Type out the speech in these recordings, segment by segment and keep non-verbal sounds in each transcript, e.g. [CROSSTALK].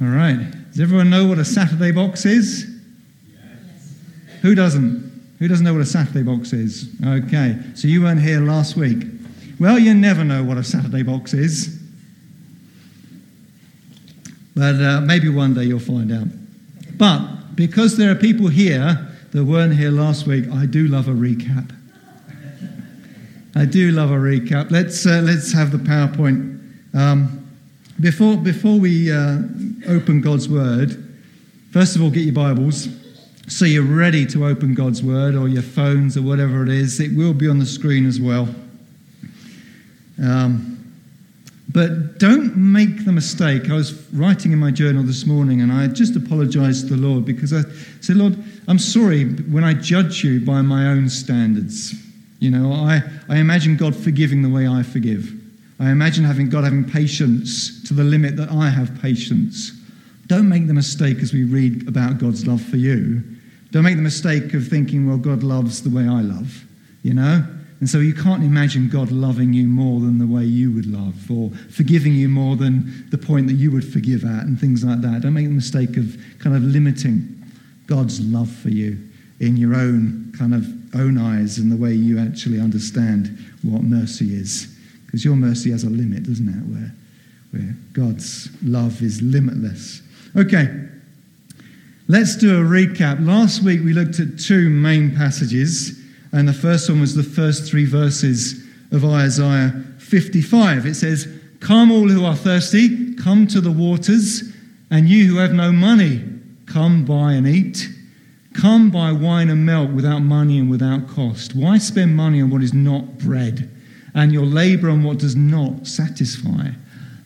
All right. Does everyone know what a Saturday box is? Yes. Who doesn't? Who doesn't know what a Saturday box is? Okay. So you weren't here last week. Well, you never know what a Saturday box is. But uh, maybe one day you'll find out. But because there are people here that weren't here last week, I do love a recap. I do love a recap. Let's, uh, let's have the PowerPoint. Um, before, before we uh, open God's Word, first of all, get your Bibles. So you're ready to open God's Word or your phones or whatever it is. It will be on the screen as well. Um, but don't make the mistake. I was writing in my journal this morning and I just apologized to the Lord because I said, Lord, I'm sorry when I judge you by my own standards. You know, I, I imagine God forgiving the way I forgive. I imagine having God having patience to the limit that I have patience. Don't make the mistake as we read about God's love for you. Don't make the mistake of thinking, well, God loves the way I love. You know? And so you can't imagine God loving you more than the way you would love, or forgiving you more than the point that you would forgive at, and things like that. Don't make the mistake of kind of limiting God's love for you in your own kind of own eyes and the way you actually understand what mercy is. Because your mercy has a limit, doesn't it? Where, where God's love is limitless. Okay, let's do a recap. Last week we looked at two main passages. And the first one was the first three verses of Isaiah 55. It says, Come, all who are thirsty, come to the waters, and you who have no money, come buy and eat. Come buy wine and milk without money and without cost. Why spend money on what is not bread, and your labor on what does not satisfy?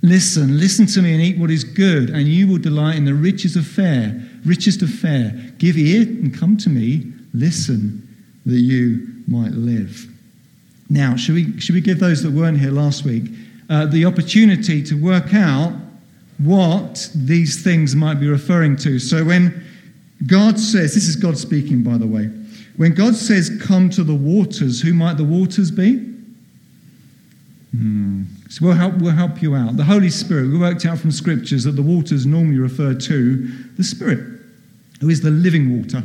Listen, listen to me and eat what is good, and you will delight in the riches of fare, richest of fare. Give ear and come to me. Listen that you might live. Now, should we, should we give those that weren't here last week uh, the opportunity to work out what these things might be referring to? So, when God says, this is God speaking, by the way, when God says, Come to the waters, who might the waters be? Hmm. So we'll help, we'll help you out. The Holy Spirit, we worked out from scriptures that the waters normally refer to the Spirit, who is the living water.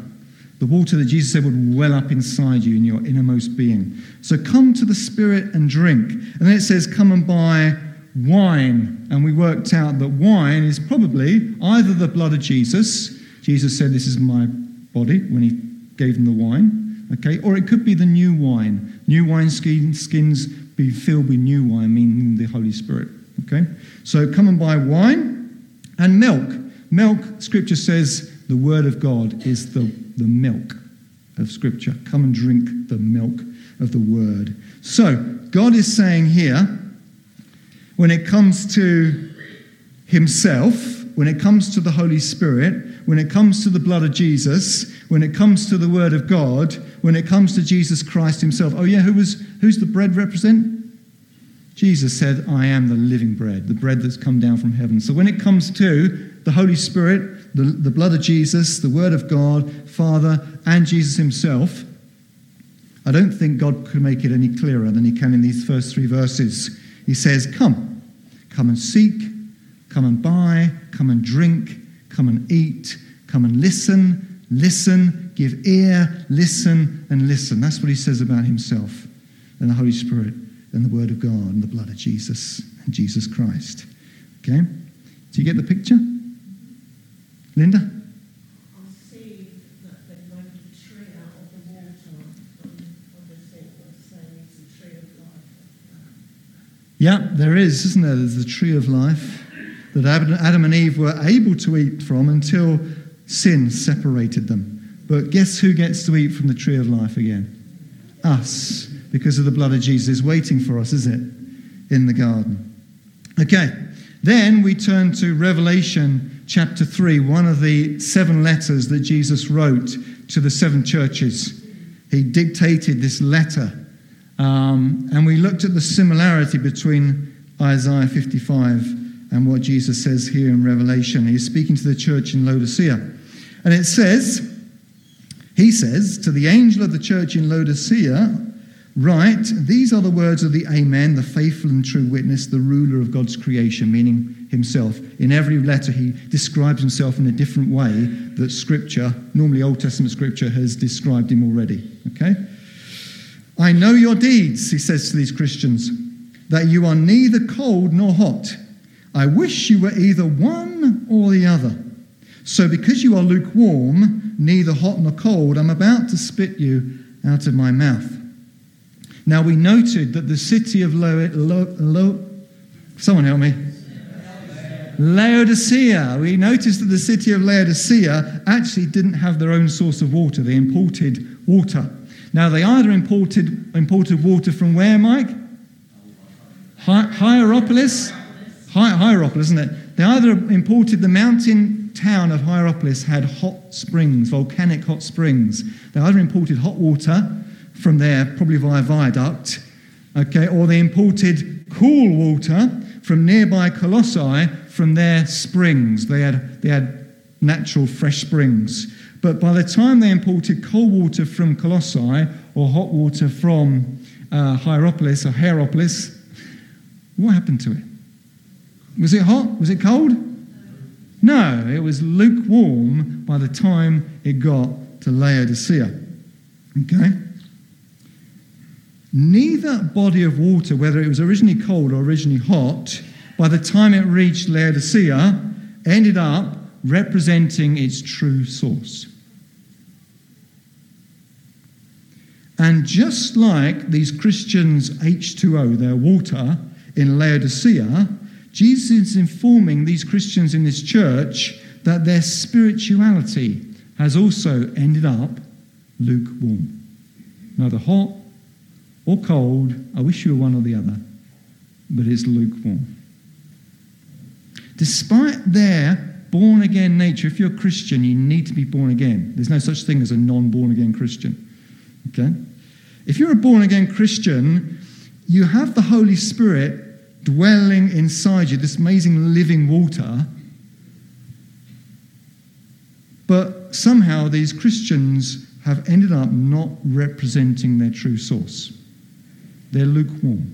The water that Jesus said would well up inside you in your innermost being. So come to the Spirit and drink. And then it says, come and buy wine. And we worked out that wine is probably either the blood of Jesus. Jesus said, This is my body when he gave them the wine. Okay, or it could be the new wine. New wine skins be filled with new wine, meaning the Holy Spirit. Okay, so come and buy wine and milk. Milk, scripture says, the word of God is the the milk of Scripture. Come and drink the milk of the Word. So, God is saying here, when it comes to Himself, when it comes to the Holy Spirit, when it comes to the blood of Jesus, when it comes to the Word of God, when it comes to Jesus Christ Himself. Oh, yeah, who was, who's the bread represent? Jesus said, I am the living bread, the bread that's come down from heaven. So when it comes to the Holy Spirit, the, the blood of Jesus, the Word of God, Father, and Jesus Himself, I don't think God could make it any clearer than He can in these first three verses. He says, Come, come and seek, come and buy, come and drink, come and eat, come and listen, listen, give ear, listen, and listen. That's what He says about Himself and the Holy Spirit and the Word of God and the blood of Jesus and Jesus Christ. Okay? Do you get the picture? Linda? Yeah, there is, isn't there? There's the tree of life that Adam and Eve were able to eat from until sin separated them. But guess who gets to eat from the tree of life again? Us because of the blood of Jesus waiting for us, is it? In the garden. Okay, then we turn to Revelation chapter 3, one of the seven letters that Jesus wrote to the seven churches. He dictated this letter. Um, and we looked at the similarity between Isaiah 55 and what Jesus says here in Revelation. He's speaking to the church in Laodicea. And it says, He says, to the angel of the church in Laodicea, Right, these are the words of the Amen, the faithful and true witness, the ruler of God's creation, meaning himself. In every letter, he describes himself in a different way that Scripture, normally Old Testament Scripture, has described him already. Okay? I know your deeds, he says to these Christians, that you are neither cold nor hot. I wish you were either one or the other. So, because you are lukewarm, neither hot nor cold, I'm about to spit you out of my mouth. Now, we noted that the city of Lo- Lo- Lo- someone help me. Laodicea. We noticed that the city of Laodicea actually didn't have their own source of water. They imported water. Now, they either imported, imported water from where, Mike? Hi- Hierapolis? Hi- Hierapolis, isn't it? They either imported the mountain town of Hierapolis had hot springs, volcanic hot springs. They either imported hot water from there, probably via viaduct, okay, or they imported cool water from nearby Colossae from their springs. They had, they had natural fresh springs. But by the time they imported cold water from Colossae or hot water from uh, Hierapolis or Hierapolis, what happened to it? Was it hot? Was it cold? No, it was lukewarm by the time it got to Laodicea. Okay? Neither body of water, whether it was originally cold or originally hot, by the time it reached Laodicea, ended up representing its true source. And just like these Christians' H2O, their water, in Laodicea, Jesus is informing these Christians in this church that their spirituality has also ended up lukewarm. Neither hot or cold. I wish you were one or the other, but it's lukewarm. Despite their born again nature, if you're a Christian, you need to be born again. There's no such thing as a non born again Christian. Okay? If you're a born again Christian, you have the Holy Spirit dwelling inside you, this amazing living water. But somehow these Christians have ended up not representing their true source. They're lukewarm.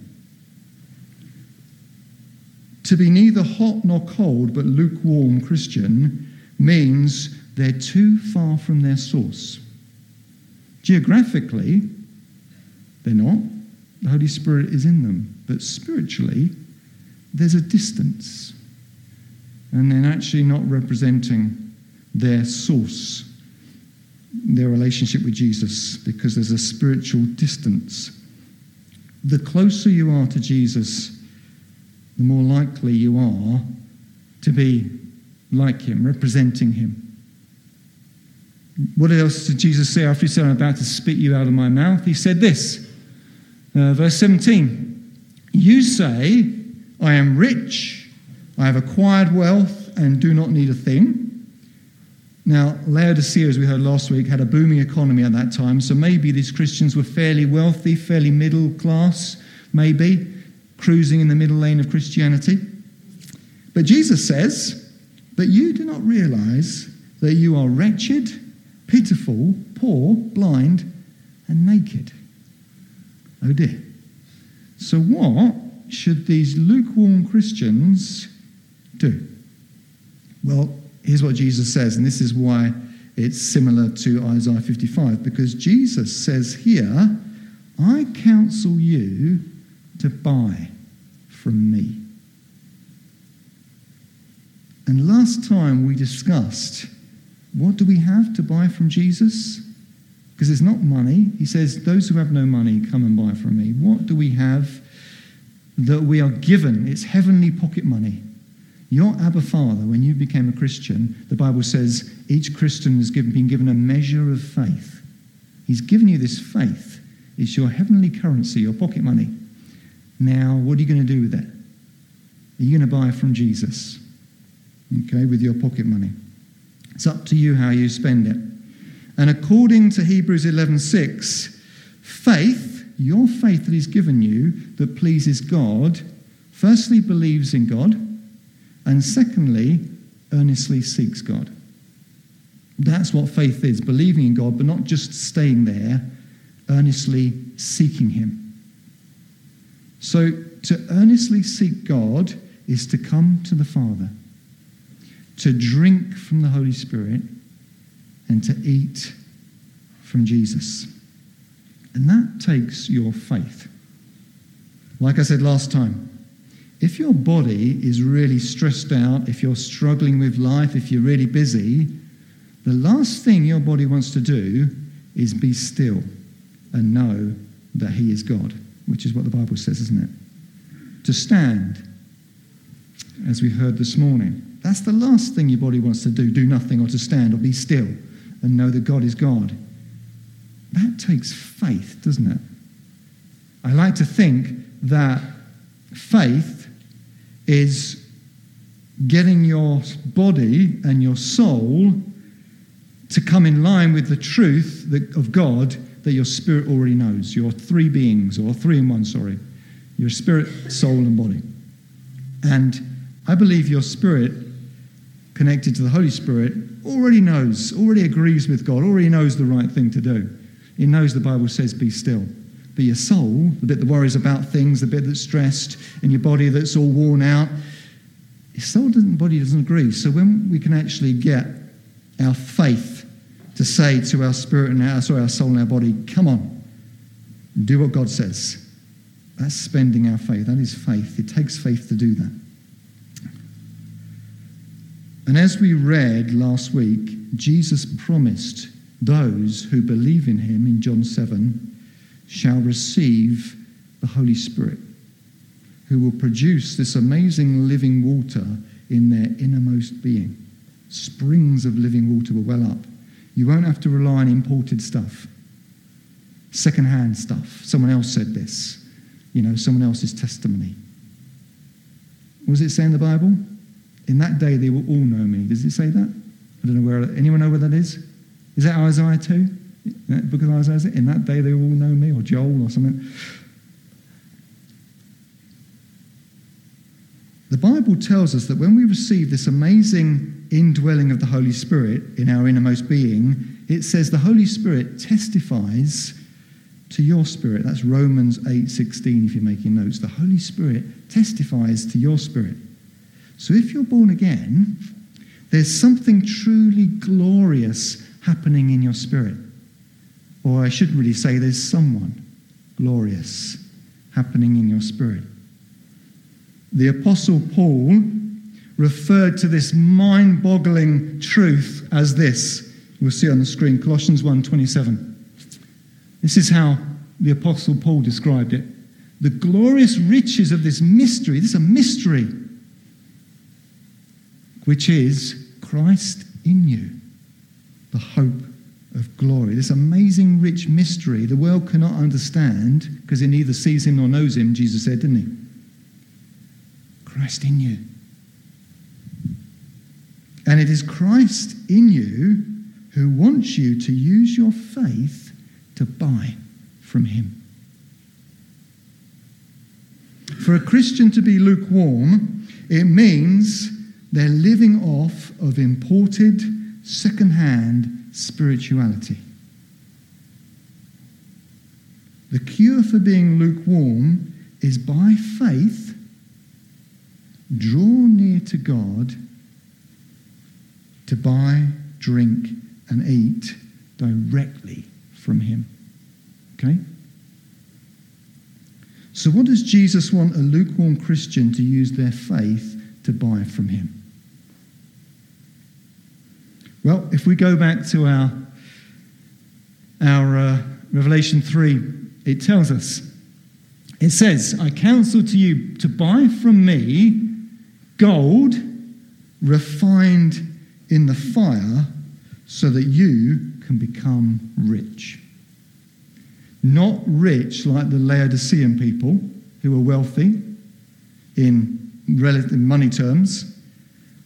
To be neither hot nor cold, but lukewarm Christian means they're too far from their source. Geographically, they're not. The Holy Spirit is in them. But spiritually, there's a distance. And they're actually not representing their source, their relationship with Jesus, because there's a spiritual distance. The closer you are to Jesus, the more likely you are to be like him, representing him. What else did Jesus say after he said, I'm about to spit you out of my mouth? He said this, uh, verse 17 You say, I am rich, I have acquired wealth, and do not need a thing. Now, Laodicea, as we heard last week, had a booming economy at that time, so maybe these Christians were fairly wealthy, fairly middle class, maybe, cruising in the middle lane of Christianity. But Jesus says, But you do not realize that you are wretched, pitiful, poor, blind, and naked. Oh dear. So, what should these lukewarm Christians do? Well, here's what Jesus says, and this is why it's similar to Isaiah 55, because Jesus says here, I counsel you to buy from me. And last time we discussed what do we have to buy from Jesus? Because it's not money. He says, Those who have no money, come and buy from me. What do we have that we are given? It's heavenly pocket money. Your Abba Father, when you became a Christian, the Bible says each Christian has given, been given a measure of faith. He's given you this faith. It's your heavenly currency, your pocket money. Now, what are you going to do with it? Are you going to buy from Jesus? Okay, with your pocket money. It's up to you how you spend it. And according to Hebrews 11:6, faith, your faith that he's given you that pleases God, firstly believes in God, and secondly earnestly seeks God. That's what faith is, believing in God, but not just staying there, earnestly seeking him. So to earnestly seek God is to come to the Father, to drink from the Holy Spirit, and to eat from Jesus. And that takes your faith. Like I said last time, if your body is really stressed out, if you're struggling with life, if you're really busy, the last thing your body wants to do is be still and know that He is God, which is what the Bible says, isn't it? To stand, as we heard this morning. That's the last thing your body wants to do do nothing or to stand or be still and know that God is God. That takes faith, doesn't it? I like to think that faith is getting your body and your soul to come in line with the truth of God that your spirit already knows. Your three beings, or three in one, sorry. Your spirit, soul, and body. And I believe your spirit, connected to the Holy Spirit, already knows, already agrees with God, already knows the right thing to do. It knows the Bible says, be still. But your soul, the bit that worries about things, the bit that's stressed, and your body that's all worn out, your soul doesn't, body doesn't agree. So when we can actually get our faith to say to our spirit and our, sorry, our soul and our body, come on, do what God says. That's spending our faith. That is faith. It takes faith to do that. And as we read last week, Jesus promised those who believe in him in John 7 shall receive the Holy Spirit, who will produce this amazing living water in their innermost being. Springs of living water will well up. You won't have to rely on imported stuff, secondhand stuff. Someone else said this, you know, someone else's testimony. What does it say in the Bible? In that day they will all know me. Does it say that? I don't know where. Anyone know where that is? Is that Isaiah 2? That book of Isaiah? In that day they will all know me, or Joel, or something. The Bible tells us that when we receive this amazing indwelling of the Holy Spirit in our innermost being, it says the Holy Spirit testifies to your spirit. That's Romans 8:16 if you're making notes. The Holy Spirit testifies to your spirit. So if you're born again, there's something truly glorious happening in your spirit. Or I should really say there's someone glorious happening in your spirit. The Apostle Paul referred to this mind boggling truth as this. We'll see on the screen Colossians 1:27. This is how the Apostle Paul described it. The glorious riches of this mystery, this is a mystery, which is Christ in you, the hope of glory. This amazing rich mystery the world cannot understand because it neither sees him nor knows him, Jesus said, didn't he? Christ in you. And it is Christ in you who wants you to use your faith to buy from him. For a Christian to be lukewarm, it means they're living off of imported, second-hand spirituality. The cure for being lukewarm is by faith draw near to God to buy, drink, and eat directly from Him. Okay? So, what does Jesus want a lukewarm Christian to use their faith to buy from Him? Well, if we go back to our, our uh, Revelation 3, it tells us, it says, I counsel to you to buy from me gold refined in the fire so that you can become rich. Not rich like the Laodicean people who were wealthy in relative money terms,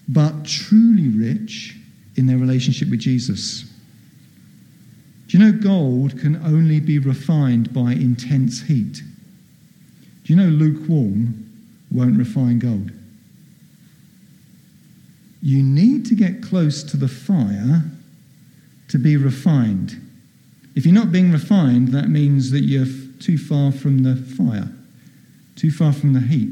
but truly rich in their relationship with Jesus. Do you know gold can only be refined by intense heat? Do you know lukewarm won't refine gold? You need to get close to the fire to be refined. If you're not being refined, that means that you're too far from the fire, too far from the heat.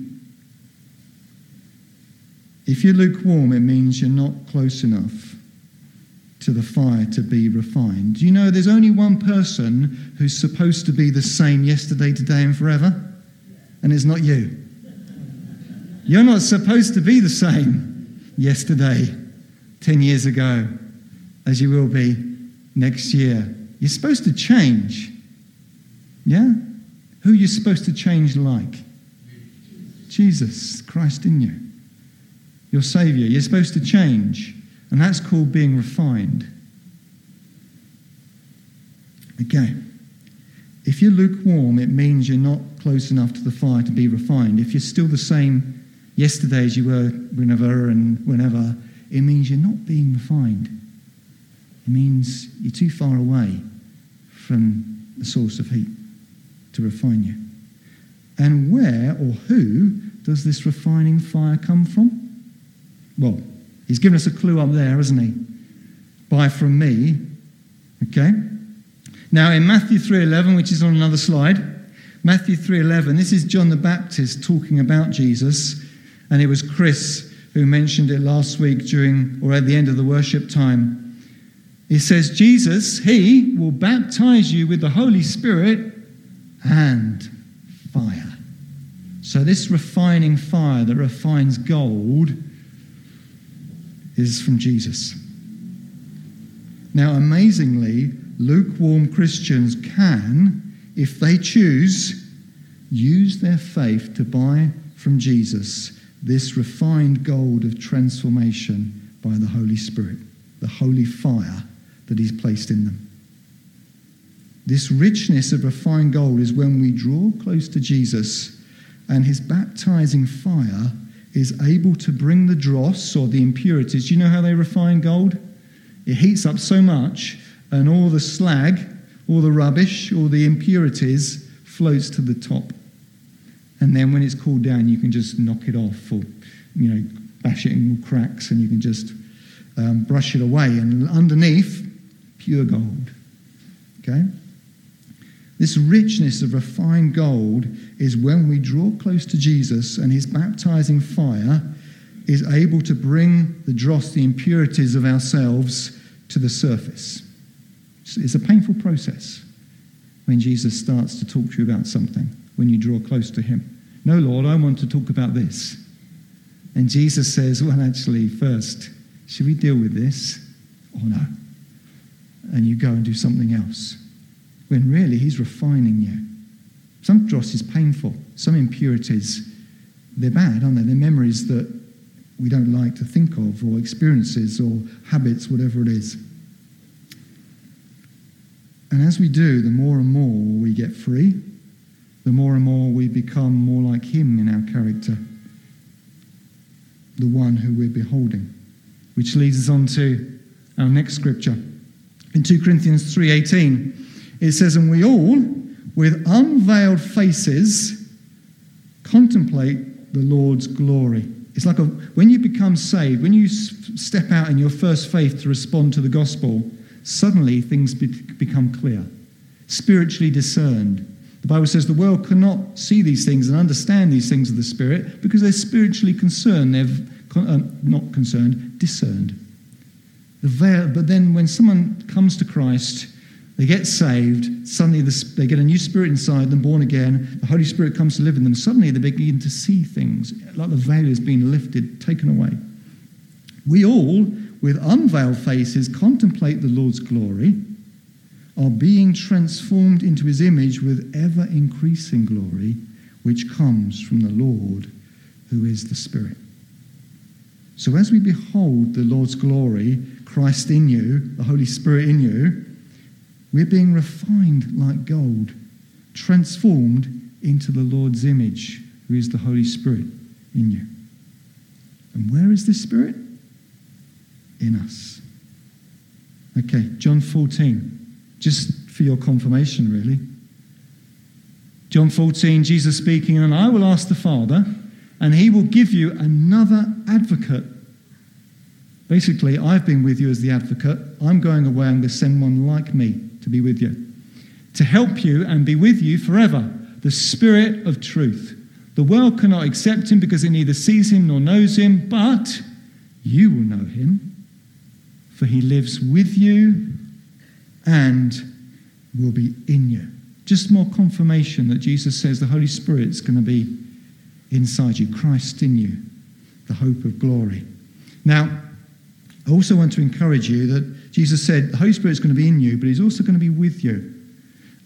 If you're lukewarm, it means you're not close enough to the fire to be refined. You know there's only one person who's supposed to be the same yesterday, today, and forever? And it's not you. You're not supposed to be the same yesterday, 10 years ago, as you will be next year. You're supposed to change. Yeah? Who you're supposed to change like? Jesus Christ in you your Savior. You're supposed to change, and that's called being refined. Okay. If you're lukewarm, it means you're not close enough to the fire to be refined. If you're still the same yesterday as you were whenever and whenever, it means you're not being refined. It means you're too far away from the source of heat to refine you. And where or who does this refining fire come from? Well, he's given us a clue up there, hasn't he? Buy from me. Okay? Now in Matthew 3:11, which is on another slide, Matthew 3:11, this is John the Baptist talking about Jesus, and it was Chris who mentioned it last week during or at the end of the worship time. He says Jesus, he will baptize you with the Holy Spirit and fire. So this refining fire that refines gold is from Jesus. Now, amazingly, lukewarm Christians can, if they choose, use their faith to buy from Jesus this refined gold of transformation by the Holy Spirit, the holy fire that He's placed in them. This richness of refined gold is when we draw close to Jesus and His baptizing fire is able to bring the dross or the impurities. Do you know how they refine gold? It heats up so much, and all the slag, all the rubbish, all the impurities floats to the top. And then when it's cooled down, you can just knock it off or, you know, bash it in cracks and you can just um, brush it away. And underneath, pure gold. Okay? This richness of refined gold is when we draw close to Jesus and his baptizing fire is able to bring the dross, the impurities of ourselves to the surface. It's a painful process when Jesus starts to talk to you about something, when you draw close to him. No, Lord, I want to talk about this. And Jesus says, Well, actually, first, should we deal with this or no? And you go and do something else when really he's refining you. Some dross is painful, some impurities, they're bad, aren't they? They're memories that we don't like to think of, or experiences, or habits, whatever it is. And as we do, the more and more we get free, the more and more we become more like him in our character, the one who we're beholding. Which leads us on to our next scripture. In 2 Corinthians 3:18, it says, And we all, with unveiled faces, contemplate the Lord's glory. It's like a, when you become saved, when you step out in your first faith to respond to the gospel, suddenly things be, become clear, spiritually discerned. The Bible says the world cannot see these things and understand these things of the Spirit because they're spiritually concerned. They're uh, not concerned, discerned. The veil, but then when someone comes to Christ, they get saved. Suddenly, they get a new spirit inside them, born again. The Holy Spirit comes to live in them. Suddenly, they begin to see things like the veil is being lifted, taken away. We all, with unveiled faces, contemplate the Lord's glory, are being transformed into his image with ever increasing glory, which comes from the Lord, who is the Spirit. So, as we behold the Lord's glory, Christ in you, the Holy Spirit in you, we're being refined like gold, transformed into the Lord's image, who is the Holy Spirit in you. And where is this Spirit? In us. Okay, John 14, just for your confirmation, really. John 14, Jesus speaking, and I will ask the Father, and he will give you another advocate. Basically, I've been with you as the advocate. I'm going away. I'm going to send one like me to be with you, to help you and be with you forever. The Spirit of truth, The world cannot accept him because it neither sees him nor knows him, but you will know him, for he lives with you and will be in you. Just more confirmation that Jesus says the Holy Spirit's going to be inside you, Christ in you, the hope of glory. Now, I also want to encourage you that Jesus said the Holy Spirit's going to be in you, but he's also going to be with you.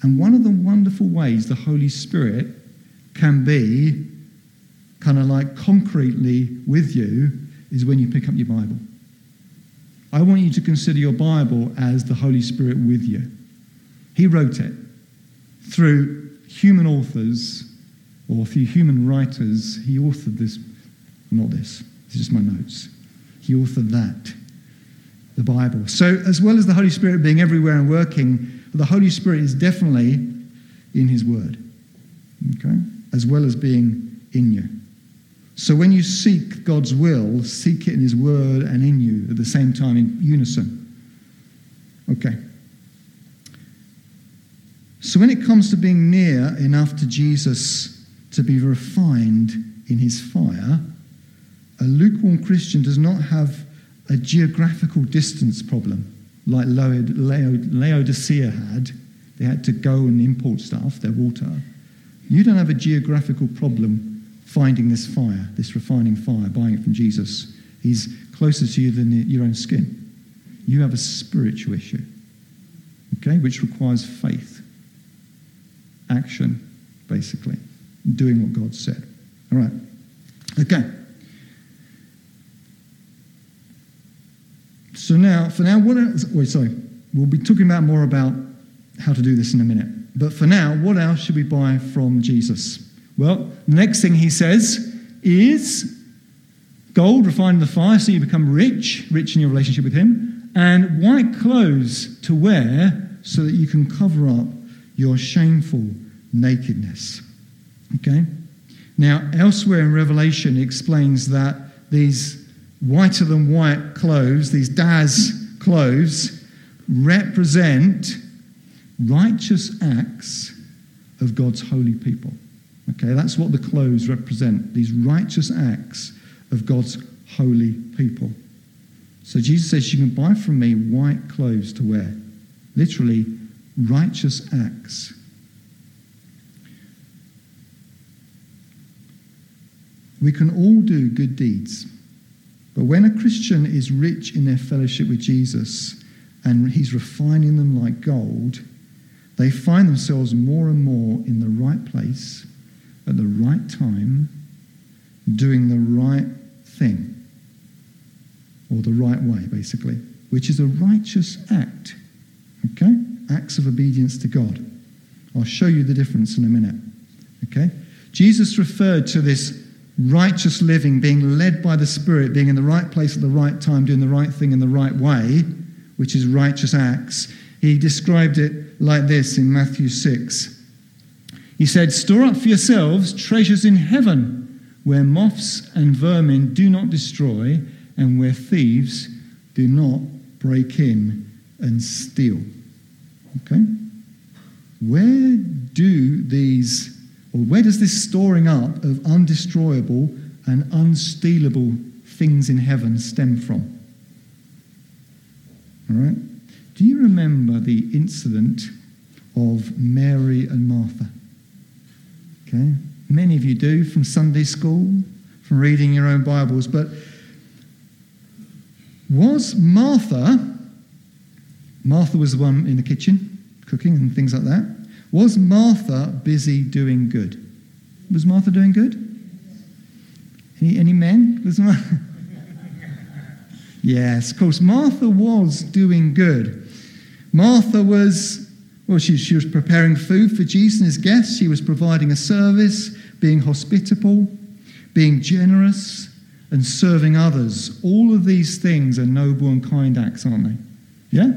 And one of the wonderful ways the Holy Spirit can be kind of like concretely with you is when you pick up your Bible. I want you to consider your Bible as the Holy Spirit with you. He wrote it through human authors or through human writers. He authored this, not this, this is just my notes. He authored that, the Bible. So, as well as the Holy Spirit being everywhere and working, the Holy Spirit is definitely in His Word, okay, as well as being in you. So when you seek God's will, seek it in His Word and in you at the same time in unison. Okay. So when it comes to being near enough to Jesus to be refined in His fire, a lukewarm Christian does not have a geographical distance problem like Laodicea had. They had to go and import stuff, their water. You don't have a geographical problem finding this fire, this refining fire, buying it from Jesus. He's closer to you than your own skin. You have a spiritual issue, okay, which requires faith, action, basically, doing what God said. All right. Okay. So now, for now, what else? Wait, sorry. We'll be talking about more about how to do this in a minute. But for now, what else should we buy from Jesus? Well, the next thing he says is gold refined in the fire so you become rich, rich in your relationship with him, and white clothes to wear so that you can cover up your shameful nakedness. Okay? Now, elsewhere in Revelation, explains that these whiter than white clothes, these Daz clothes, represent righteous acts of God's holy people. Okay, that's what the clothes represent, these righteous acts of God's holy people. So Jesus says, You can buy from me white clothes to wear. Literally, righteous acts. We can all do good deeds. But when a Christian is rich in their fellowship with Jesus and he's refining them like gold, they find themselves more and more in the right place at the right time, doing the right thing, or the right way, basically, which is a righteous act. Okay? Acts of obedience to God. I'll show you the difference in a minute. Okay? Jesus referred to this righteous living, being led by the Spirit, being in the right place at the right time, doing the right thing in the right way, which is righteous acts, he described it like this in Matthew 6. He said, Store up for yourselves treasures in heaven, where moths and vermin do not destroy, and where thieves do not break in and steal. Okay? Where do these or where does this storing up of undestroyable and unstealable things in heaven stem from? All right? Do you remember the incident of Mary and Martha? Okay? Many of you do from Sunday school, from reading your own Bibles, but was Martha, Martha was the one in the kitchen cooking and things like that, was Martha busy doing good? Was Martha doing good? Any, any men? Was Martha? [LAUGHS] yes, of course. Martha was doing good. Martha was, well, she, she was preparing food for Jesus and his guests. She was providing a service, being hospitable, being generous, and serving others. All of these things are noble and kind acts, aren't they? Yeah?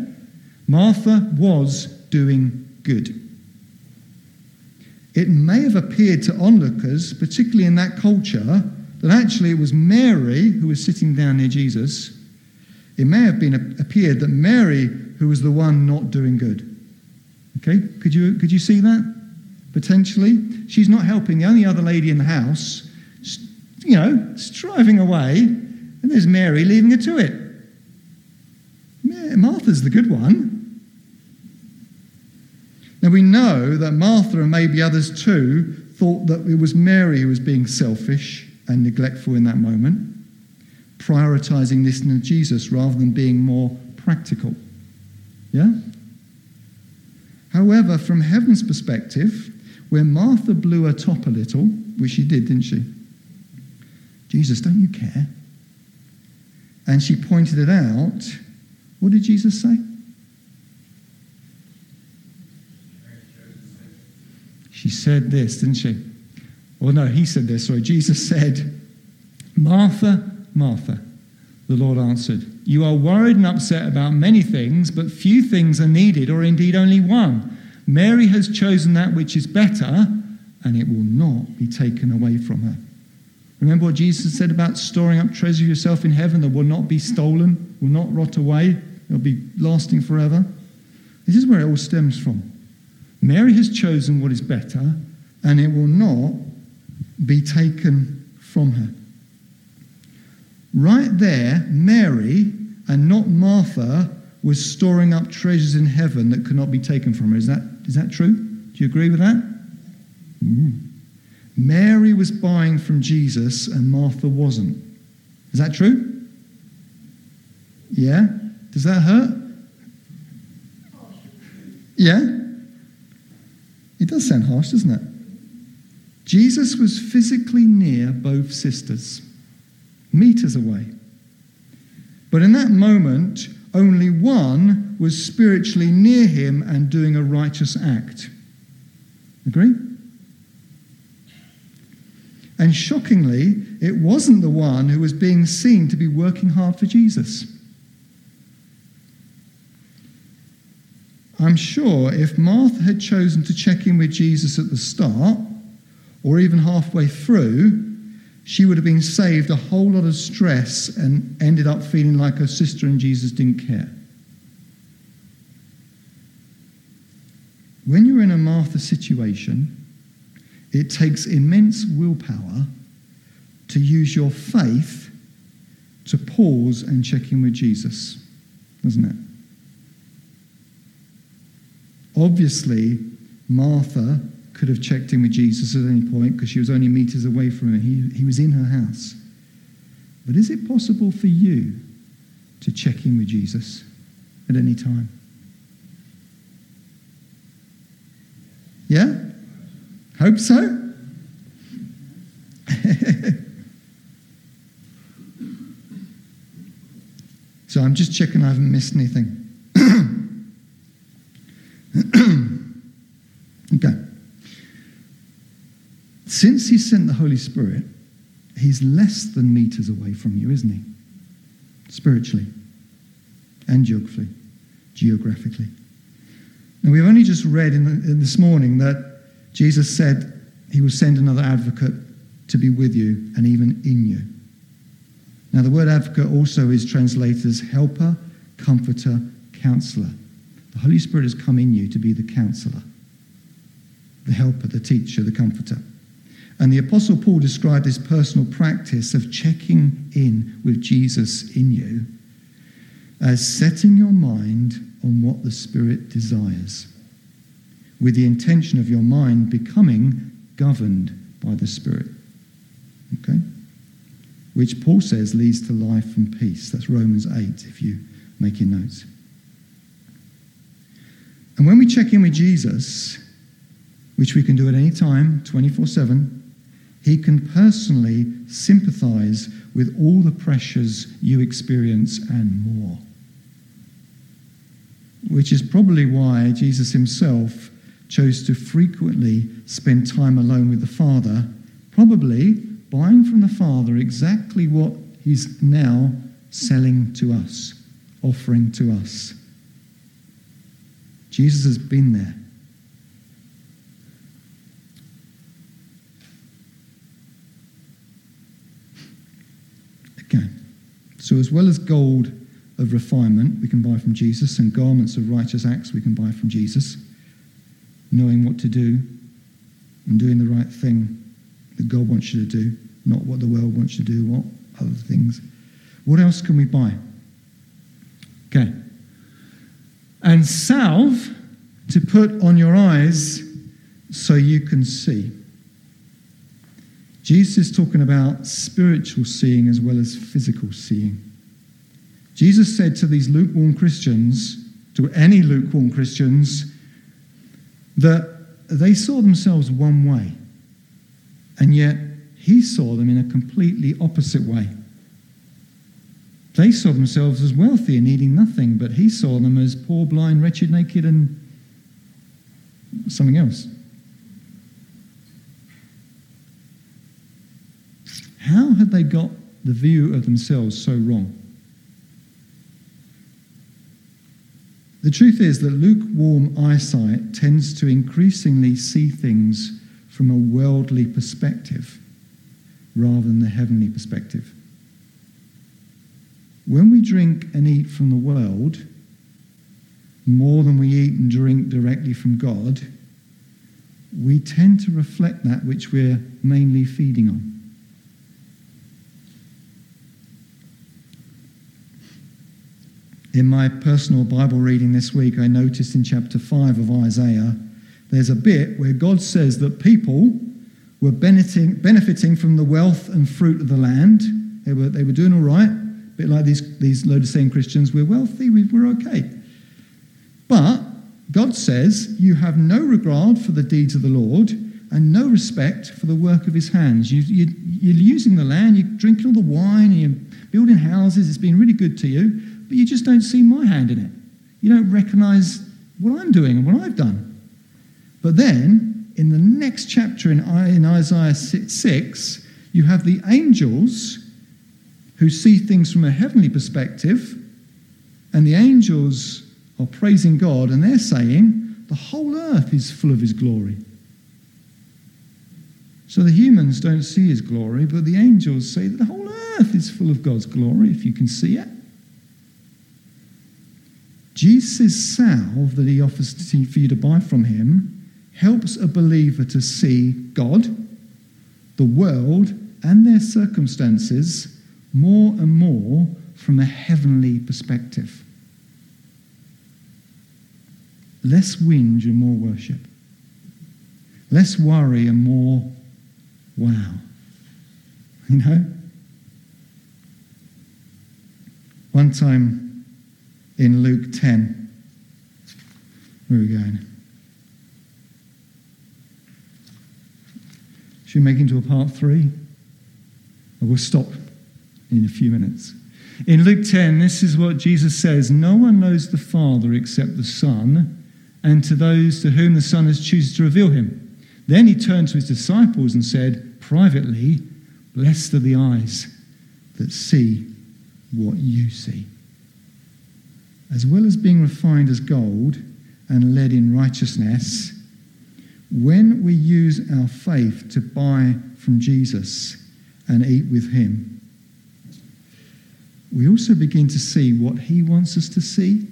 Martha was doing good. It may have appeared to onlookers, particularly in that culture, that actually it was Mary who was sitting down near Jesus. It may have been appeared that Mary who was the one not doing good. Okay, could you could you see that? potentially. She's not helping the only other lady in the house, you know, striving away, and there's Mary leaving her to it. Martha's the good one. Now we know that Martha and maybe others too thought that it was Mary who was being selfish and neglectful in that moment, prioritizing listening to Jesus rather than being more practical. Yeah? However, from heaven's perspective, where Martha blew her top a little, which she did, didn't she? Jesus, don't you care? And she pointed it out. What did Jesus say? Said this, didn't she? Well, no, he said this. Sorry. Jesus said, Martha, Martha. The Lord answered, You are worried and upset about many things, but few things are needed, or indeed only one. Mary has chosen that which is better, and it will not be taken away from her. Remember what Jesus said about storing up treasure yourself in heaven that will not be stolen, will not rot away, it'll be lasting forever? This is where it all stems from. Mary has chosen what is better, and it will not be taken from her. Right there, Mary and not Martha was storing up treasures in heaven that could not be taken from her. Is that, is that true? Do you agree with that? Mm. Mary was buying from Jesus and Martha wasn't. Is that true? Yeah? Does that hurt? Yeah? It does sound harsh, doesn't it? Jesus was physically near both sisters, meters away. But in that moment, only one was spiritually near him and doing a righteous act. Agree? And shockingly, it wasn't the one who was being seen to be working hard for Jesus. I'm sure if Martha had chosen to check in with Jesus at the start, or even halfway through, she would have been saved a whole lot of stress and ended up feeling like her sister and Jesus didn't care. When you're in a Martha situation, it takes immense willpower to use your faith to pause and check in with Jesus, doesn't it? Obviously, Martha could have checked in with Jesus at any point because she was only meters away from him. He, he was in her house. But is it possible for you to check in with Jesus at any time? Yeah? Hope so? [LAUGHS] so I'm just checking I haven't missed anything. okay. Since he sent the Holy Spirit, he's less than meters away from you, isn't he? Spiritually and geographically. geographically. Now, we've only just read in, the, in this morning that Jesus said he will send another advocate to be with you and even in you. Now, the word advocate also is translated as helper, comforter, counselor. The Holy Spirit has come in you to be the counselor, the helper, the teacher, the comforter. And the Apostle Paul described this personal practice of checking in with Jesus in you as setting your mind on what the Spirit desires, with the intention of your mind becoming governed by the Spirit. Okay? Which Paul says leads to life and peace. That's Romans 8, if you make your notes. And when we check in with Jesus, which we can do at any time, 24 7, he can personally sympathize with all the pressures you experience and more. Which is probably why Jesus himself chose to frequently spend time alone with the Father, probably buying from the Father exactly what he's now selling to us, offering to us. Jesus has been there. So, as well as gold of refinement we can buy from Jesus and garments of righteous acts we can buy from Jesus, knowing what to do and doing the right thing that God wants you to do, not what the world wants you to do, what other things. What else can we buy? Okay. And salve to put on your eyes so you can see. Jesus is talking about spiritual seeing as well as physical seeing. Jesus said to these lukewarm Christians, to any lukewarm Christians, that they saw themselves one way, and yet he saw them in a completely opposite way. They saw themselves as wealthy and needing nothing, but he saw them as poor, blind, wretched, naked, and something else. How had they got the view of themselves so wrong? The truth is that lukewarm eyesight tends to increasingly see things from a worldly perspective rather than the heavenly perspective. When we drink and eat from the world more than we eat and drink directly from God, we tend to reflect that which we're mainly feeding on. In my personal Bible reading this week, I noticed in chapter 5 of Isaiah, there's a bit where God says that people were benefiting, benefiting from the wealth and fruit of the land. They were, they were doing all right, a bit like these, these Laodicean Christians. We're wealthy, we're okay. But God says, You have no regard for the deeds of the Lord and no respect for the work of his hands. You, you, you're using the land, you're drinking all the wine, and you're building houses, it's been really good to you but you just don't see my hand in it. You don't recognize what I'm doing and what I've done. But then, in the next chapter in, Isaiah 6, you have the angels who see things from a heavenly perspective, and the angels are praising God and they're saying, The whole earth is full of his glory. So the humans don't see his glory, but the angels say that the whole earth is full of God's glory if you can see it. Jesus' salve that he offers for you to buy from him helps a believer to see God, the world, and their circumstances more and more from a heavenly perspective. Less whinge and more worship. Less worry and more wow. You know? One time, in Luke 10. Where are we going? Should we make into a part three? Or we'll stop in a few minutes. In Luke 10, this is what Jesus says No one knows the Father except the Son, and to those to whom the Son has chosen to reveal him. Then he turned to his disciples and said, privately, Blessed are the eyes that see what you see as well as being refined as gold and led in righteousness, when we use our faith to buy from Jesus and eat with him, we also begin to see what he wants us to see,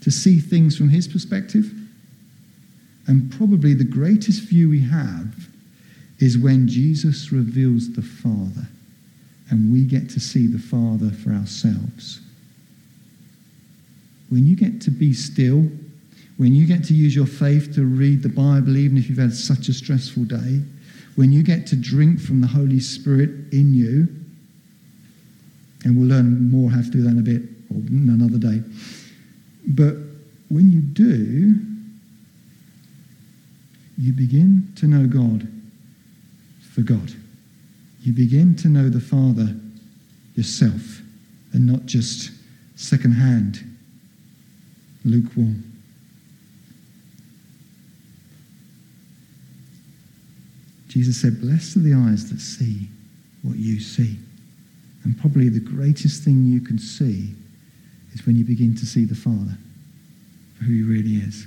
to see things from his perspective. And probably the greatest view we have is when Jesus reveals the Father and we get to see the Father for ourselves when you get to be still, when you get to use your faith to read the Bible, even if you've had such a stressful day, when you get to drink from the Holy Spirit in you, and we'll learn more how to do that in a bit or another day. But when you do, you begin to know God for God. You begin to know the Father yourself and not just secondhand hand lukewarm. Jesus said, Blessed are the eyes that see what you see. And probably the greatest thing you can see is when you begin to see the Father for who he really is.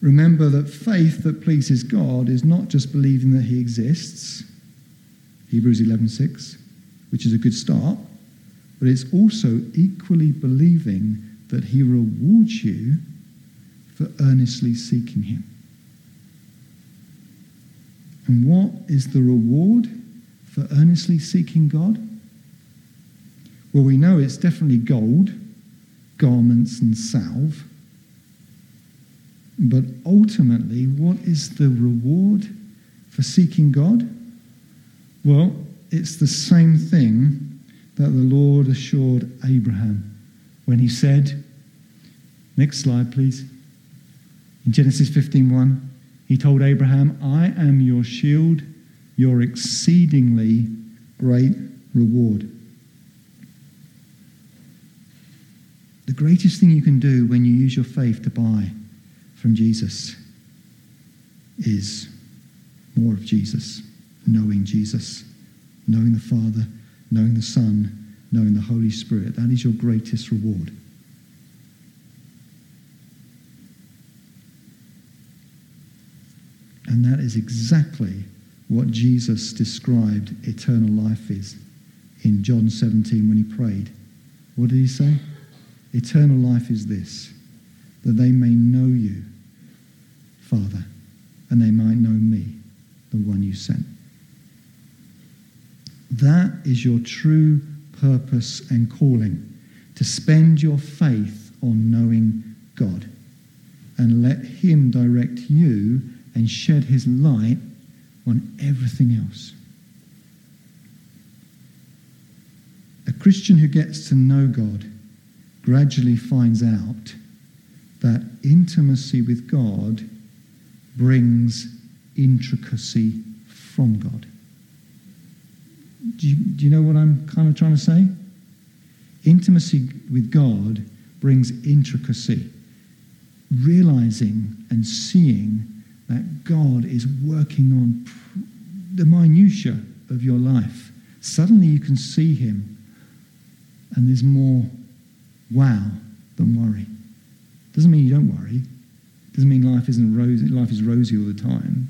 Remember that faith that pleases God is not just believing that he exists, Hebrews 11:6, which is a good start, but it's also equally believing that he rewards you for earnestly seeking him. And what is the reward for earnestly seeking God? Well, we know it's definitely gold, garments, and salve. But ultimately, what is the reward for seeking God? Well, it's the same thing that the Lord assured Abraham when he said, next slide, please. In Genesis 15:1, he told Abraham, "I am your shield, your exceedingly great reward." The greatest thing you can do when you use your faith to buy from Jesus is more of Jesus, knowing Jesus, knowing the Father, knowing the Son, knowing the Holy Spirit. That is your greatest reward. And that is exactly what Jesus described eternal life is in John 17 when he prayed. What did he say? Eternal life is this, that they may know you, Father, and they might know me, the one you sent. That is your true purpose and calling, to spend your faith on knowing God and let him direct you and shed his light on everything else. A Christian who gets to know God gradually finds out that intimacy with God brings intricacy from God. Do you, do you know what I'm kind of trying to say? Intimacy with God brings intricacy. Realizing and seeing that God is working on the minutiae of your life. Suddenly you can see Him, and there's more wow than worry. Doesn't mean you don't worry. Doesn't mean life isn't rosy. Life is rosy all the time.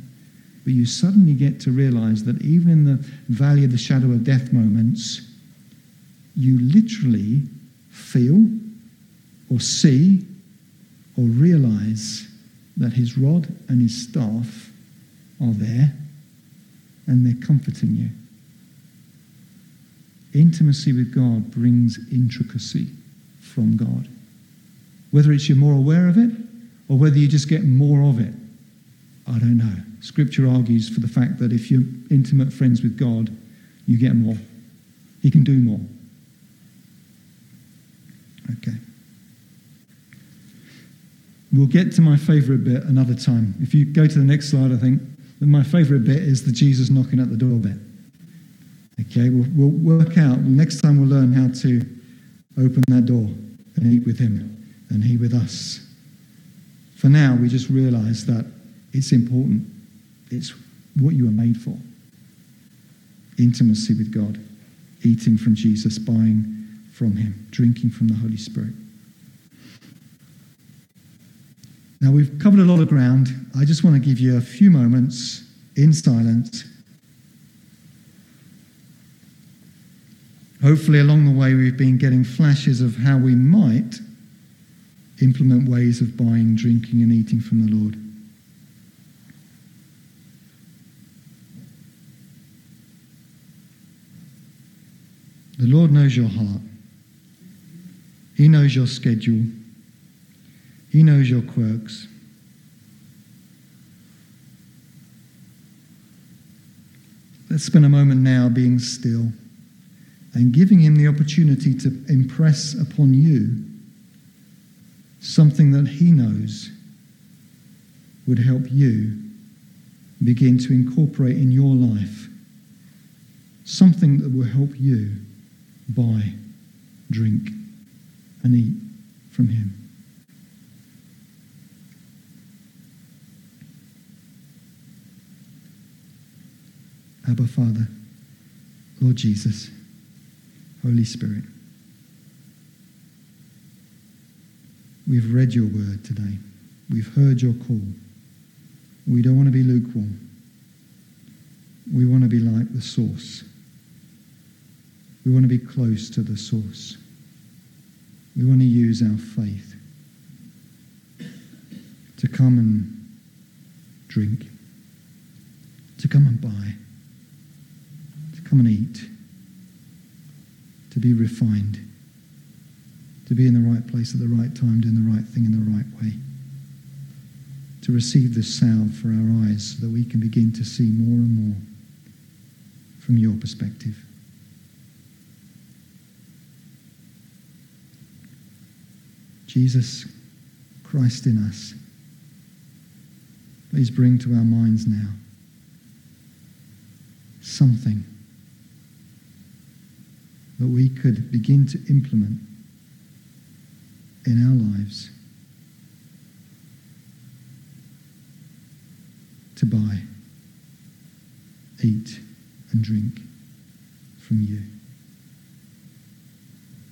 But you suddenly get to realize that even in the valley of the shadow of death moments, you literally feel or see or realize that his rod and his staff are there and they're comforting you. Intimacy with God brings intricacy from God. Whether it's you're more aware of it or whether you just get more of it, I don't know. Scripture argues for the fact that if you're intimate friends with God, you get more. He can do more. Okay. We'll get to my favorite bit another time. If you go to the next slide, I think, my favorite bit is the Jesus knocking at the door bit. Okay, we'll, we'll work out. Next time we'll learn how to open that door and eat with him and he with us. For now, we just realize that it's important. It's what you were made for. Intimacy with God, eating from Jesus, buying from him, drinking from the Holy Spirit. Now, we've covered a lot of ground. I just want to give you a few moments in silence. Hopefully, along the way, we've been getting flashes of how we might implement ways of buying, drinking, and eating from the Lord. The Lord knows your heart. He knows your schedule. He knows your quirks. Let's spend a moment now being still and giving Him the opportunity to impress upon you something that He knows would help you begin to incorporate in your life something that will help you buy, drink, and eat from Him. Abba Father, Lord Jesus, Holy Spirit. We've read your word today. We've heard your call. We don't want to be lukewarm. We want to be like the source. We want to be close to the source. We want to use our faith. to come and drink, to come and buy, to come and eat, to be refined, to be in the right place at the right time, doing the right thing in the right way, to receive this salve for our eyes so that we can begin to see more and more from your perspective. Jesus Christ in us. Please bring to our minds now something that we could begin to implement in our lives to buy, eat, and drink from you.